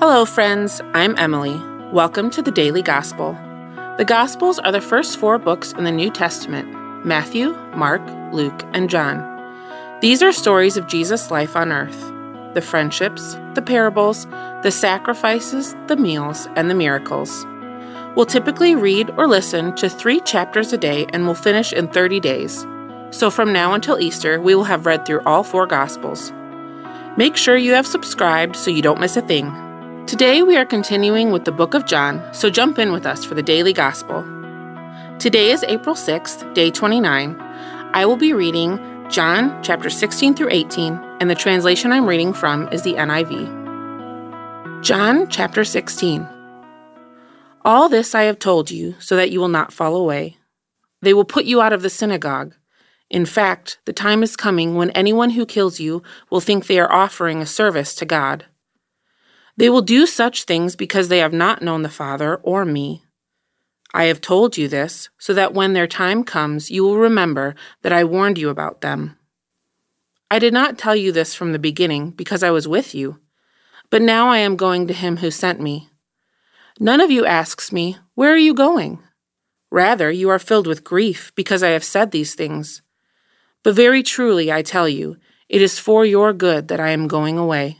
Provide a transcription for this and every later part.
Hello, friends. I'm Emily. Welcome to the Daily Gospel. The Gospels are the first four books in the New Testament Matthew, Mark, Luke, and John. These are stories of Jesus' life on earth the friendships, the parables, the sacrifices, the meals, and the miracles. We'll typically read or listen to three chapters a day and we'll finish in 30 days. So from now until Easter, we will have read through all four Gospels. Make sure you have subscribed so you don't miss a thing. Today we are continuing with the book of John, so jump in with us for the daily gospel. Today is April 6th, day 29. I will be reading John chapter 16 through 18, and the translation I'm reading from is the NIV. John chapter 16. All this I have told you so that you will not fall away. They will put you out of the synagogue. In fact, the time is coming when anyone who kills you will think they are offering a service to God. They will do such things because they have not known the Father or me. I have told you this so that when their time comes, you will remember that I warned you about them. I did not tell you this from the beginning because I was with you, but now I am going to him who sent me. None of you asks me, Where are you going? Rather, you are filled with grief because I have said these things. But very truly, I tell you, it is for your good that I am going away.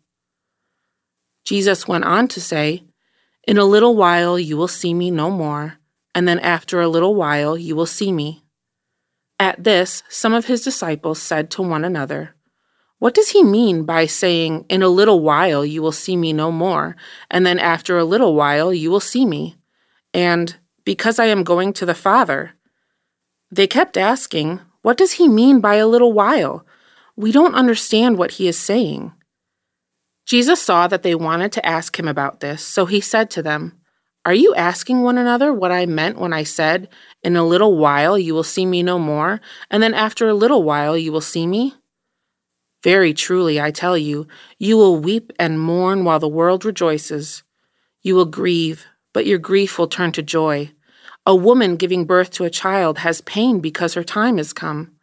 Jesus went on to say, In a little while you will see me no more, and then after a little while you will see me. At this, some of his disciples said to one another, What does he mean by saying, In a little while you will see me no more, and then after a little while you will see me? And, Because I am going to the Father. They kept asking, What does he mean by a little while? We don't understand what he is saying. Jesus saw that they wanted to ask him about this, so he said to them, Are you asking one another what I meant when I said, In a little while you will see me no more, and then after a little while you will see me? Very truly, I tell you, you will weep and mourn while the world rejoices. You will grieve, but your grief will turn to joy. A woman giving birth to a child has pain because her time has come.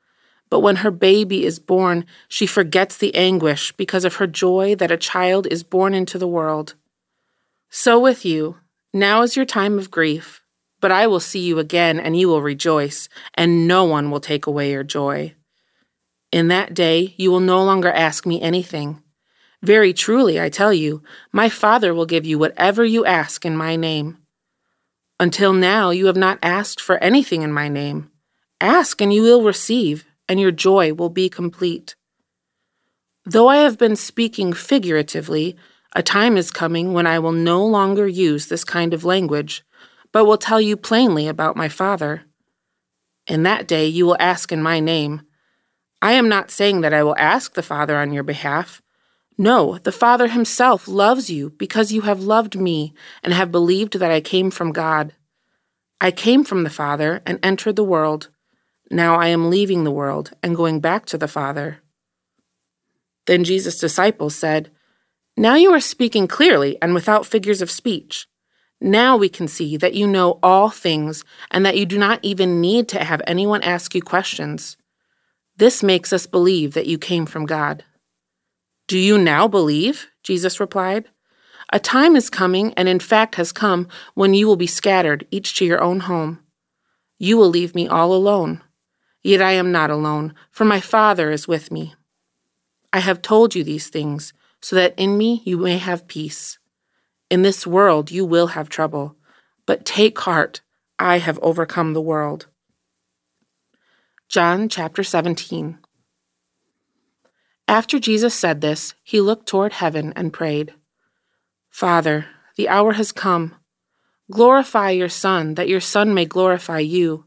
But when her baby is born, she forgets the anguish because of her joy that a child is born into the world. So with you, now is your time of grief, but I will see you again, and you will rejoice, and no one will take away your joy. In that day, you will no longer ask me anything. Very truly, I tell you, my Father will give you whatever you ask in my name. Until now, you have not asked for anything in my name. Ask, and you will receive and your joy will be complete. Though I have been speaking figuratively, a time is coming when I will no longer use this kind of language, but will tell you plainly about my Father. In that day you will ask in my name. I am not saying that I will ask the Father on your behalf. No, the Father himself loves you because you have loved me and have believed that I came from God. I came from the Father and entered the world. Now I am leaving the world and going back to the Father. Then Jesus' disciples said, Now you are speaking clearly and without figures of speech. Now we can see that you know all things and that you do not even need to have anyone ask you questions. This makes us believe that you came from God. Do you now believe? Jesus replied. A time is coming, and in fact has come, when you will be scattered, each to your own home. You will leave me all alone. Yet I am not alone, for my Father is with me. I have told you these things, so that in me you may have peace. In this world you will have trouble, but take heart, I have overcome the world. John chapter 17. After Jesus said this, he looked toward heaven and prayed, Father, the hour has come. Glorify your Son, that your Son may glorify you.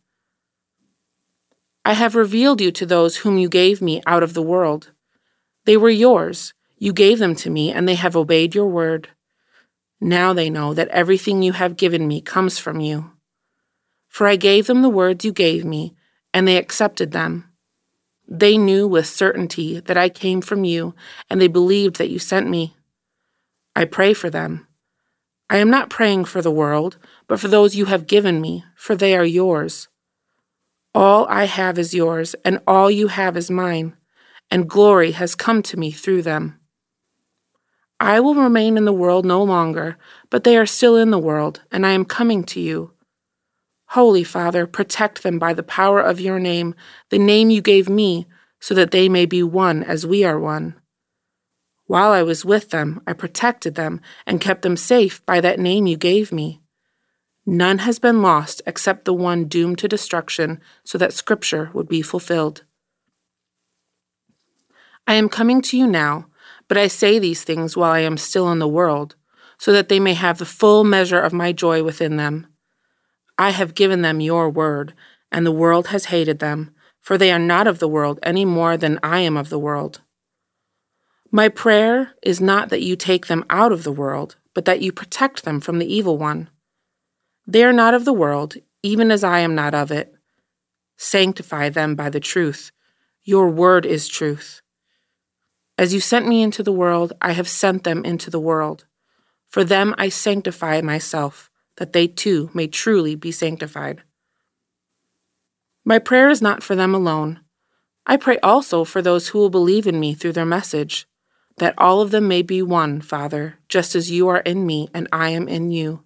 I have revealed you to those whom you gave me out of the world. They were yours. You gave them to me, and they have obeyed your word. Now they know that everything you have given me comes from you. For I gave them the words you gave me, and they accepted them. They knew with certainty that I came from you, and they believed that you sent me. I pray for them. I am not praying for the world, but for those you have given me, for they are yours. All I have is yours, and all you have is mine, and glory has come to me through them. I will remain in the world no longer, but they are still in the world, and I am coming to you. Holy Father, protect them by the power of your name, the name you gave me, so that they may be one as we are one. While I was with them, I protected them and kept them safe by that name you gave me. None has been lost except the one doomed to destruction, so that Scripture would be fulfilled. I am coming to you now, but I say these things while I am still in the world, so that they may have the full measure of my joy within them. I have given them your word, and the world has hated them, for they are not of the world any more than I am of the world. My prayer is not that you take them out of the world, but that you protect them from the evil one. They are not of the world, even as I am not of it. Sanctify them by the truth. Your word is truth. As you sent me into the world, I have sent them into the world. For them I sanctify myself, that they too may truly be sanctified. My prayer is not for them alone. I pray also for those who will believe in me through their message, that all of them may be one, Father, just as you are in me and I am in you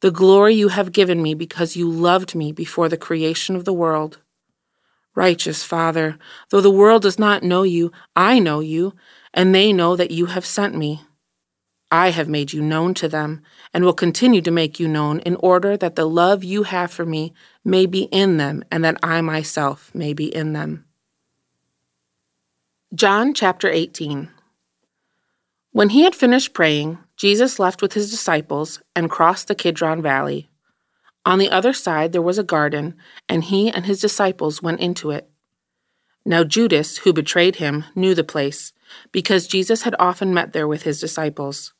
the glory you have given me because you loved me before the creation of the world. Righteous Father, though the world does not know you, I know you, and they know that you have sent me. I have made you known to them, and will continue to make you known in order that the love you have for me may be in them, and that I myself may be in them. John chapter 18 When he had finished praying, Jesus left with his disciples and crossed the Kidron Valley. On the other side there was a garden, and he and his disciples went into it. Now Judas, who betrayed him, knew the place, because Jesus had often met there with his disciples.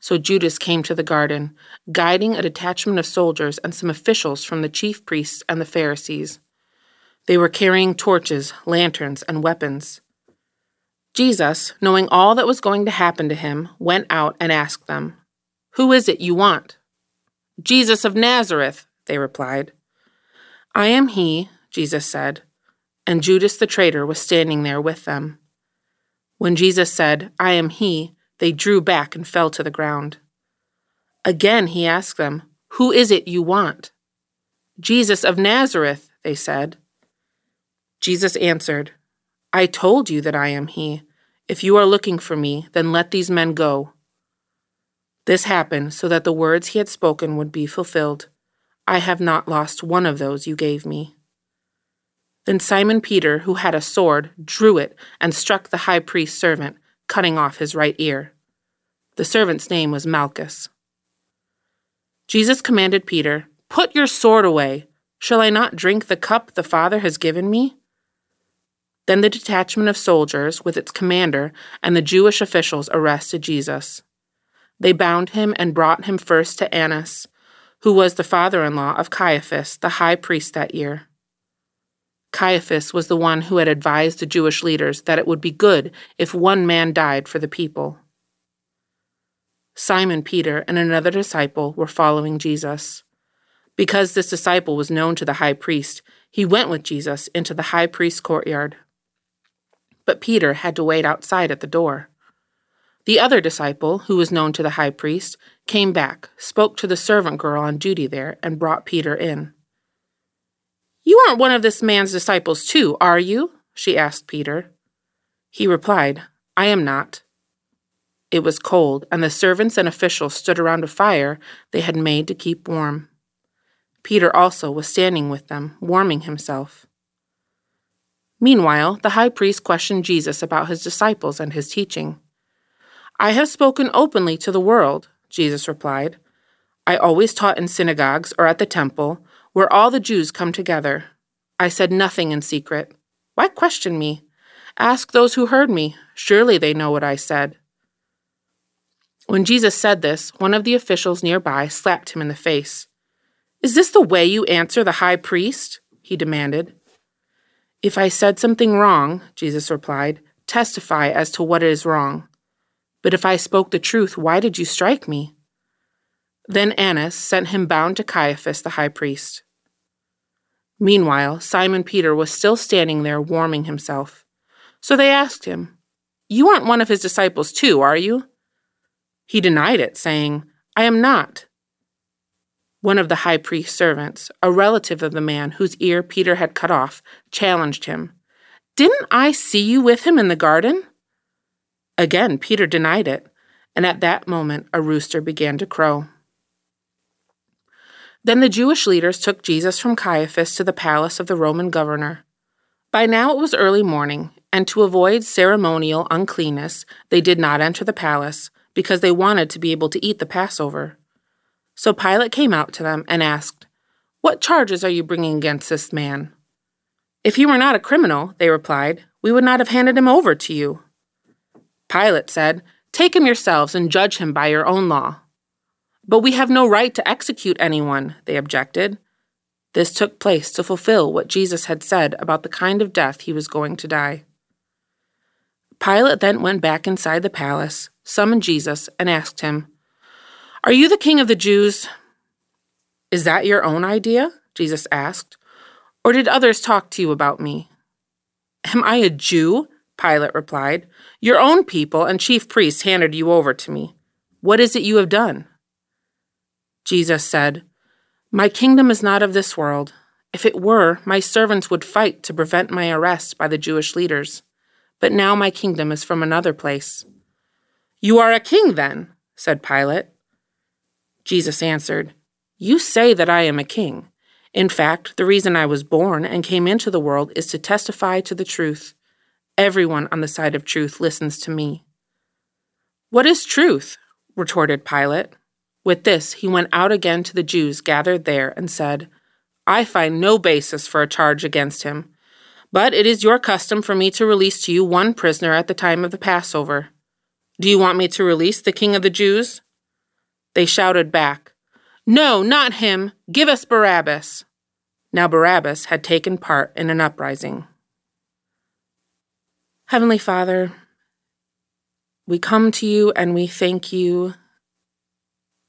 So Judas came to the garden, guiding a detachment of soldiers and some officials from the chief priests and the Pharisees. They were carrying torches, lanterns, and weapons. Jesus, knowing all that was going to happen to him, went out and asked them, Who is it you want? Jesus of Nazareth, they replied. I am he, Jesus said, and Judas the traitor was standing there with them. When Jesus said, I am he, they drew back and fell to the ground. Again he asked them, Who is it you want? Jesus of Nazareth, they said. Jesus answered, I told you that I am he. If you are looking for me, then let these men go. This happened so that the words he had spoken would be fulfilled. I have not lost one of those you gave me. Then Simon Peter, who had a sword, drew it and struck the high priest's servant, cutting off his right ear. The servant's name was Malchus. Jesus commanded Peter, Put your sword away. Shall I not drink the cup the Father has given me? Then the detachment of soldiers, with its commander and the Jewish officials, arrested Jesus. They bound him and brought him first to Annas, who was the father in law of Caiaphas, the high priest that year. Caiaphas was the one who had advised the Jewish leaders that it would be good if one man died for the people. Simon Peter and another disciple were following Jesus. Because this disciple was known to the high priest, he went with Jesus into the high priest's courtyard. But Peter had to wait outside at the door. The other disciple, who was known to the high priest, came back, spoke to the servant girl on duty there, and brought Peter in. You aren't one of this man's disciples, too, are you? she asked Peter. He replied, I am not. It was cold, and the servants and officials stood around a fire they had made to keep warm. Peter also was standing with them, warming himself. Meanwhile, the high priest questioned Jesus about his disciples and his teaching. I have spoken openly to the world, Jesus replied. I always taught in synagogues or at the temple, where all the Jews come together. I said nothing in secret. Why question me? Ask those who heard me. Surely they know what I said. When Jesus said this, one of the officials nearby slapped him in the face. Is this the way you answer the high priest? he demanded. If I said something wrong, Jesus replied, testify as to what is wrong. But if I spoke the truth, why did you strike me? Then Annas sent him bound to Caiaphas the high priest. Meanwhile, Simon Peter was still standing there warming himself. So they asked him, You aren't one of his disciples, too, are you? He denied it, saying, I am not. One of the high priest's servants, a relative of the man whose ear Peter had cut off, challenged him. Didn't I see you with him in the garden? Again, Peter denied it, and at that moment a rooster began to crow. Then the Jewish leaders took Jesus from Caiaphas to the palace of the Roman governor. By now it was early morning, and to avoid ceremonial uncleanness, they did not enter the palace, because they wanted to be able to eat the Passover. So Pilate came out to them and asked, What charges are you bringing against this man? If he were not a criminal, they replied, we would not have handed him over to you. Pilate said, Take him yourselves and judge him by your own law. But we have no right to execute anyone, they objected. This took place to fulfill what Jesus had said about the kind of death he was going to die. Pilate then went back inside the palace, summoned Jesus, and asked him, are you the king of the Jews? Is that your own idea? Jesus asked. Or did others talk to you about me? Am I a Jew? Pilate replied. Your own people and chief priests handed you over to me. What is it you have done? Jesus said, My kingdom is not of this world. If it were, my servants would fight to prevent my arrest by the Jewish leaders. But now my kingdom is from another place. You are a king, then, said Pilate. Jesus answered, You say that I am a king. In fact, the reason I was born and came into the world is to testify to the truth. Everyone on the side of truth listens to me. What is truth? retorted Pilate. With this, he went out again to the Jews gathered there and said, I find no basis for a charge against him. But it is your custom for me to release to you one prisoner at the time of the Passover. Do you want me to release the king of the Jews? They shouted back, No, not him! Give us Barabbas! Now Barabbas had taken part in an uprising. Heavenly Father, we come to you and we thank you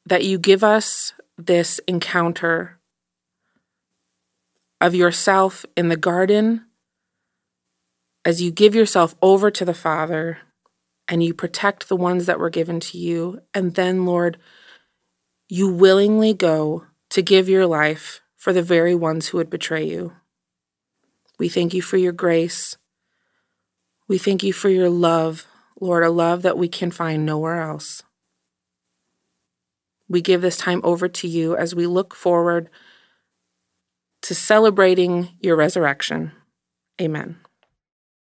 that you give us this encounter of yourself in the garden as you give yourself over to the Father and you protect the ones that were given to you. And then, Lord, you willingly go to give your life for the very ones who would betray you. We thank you for your grace. We thank you for your love, Lord, a love that we can find nowhere else. We give this time over to you as we look forward to celebrating your resurrection. Amen.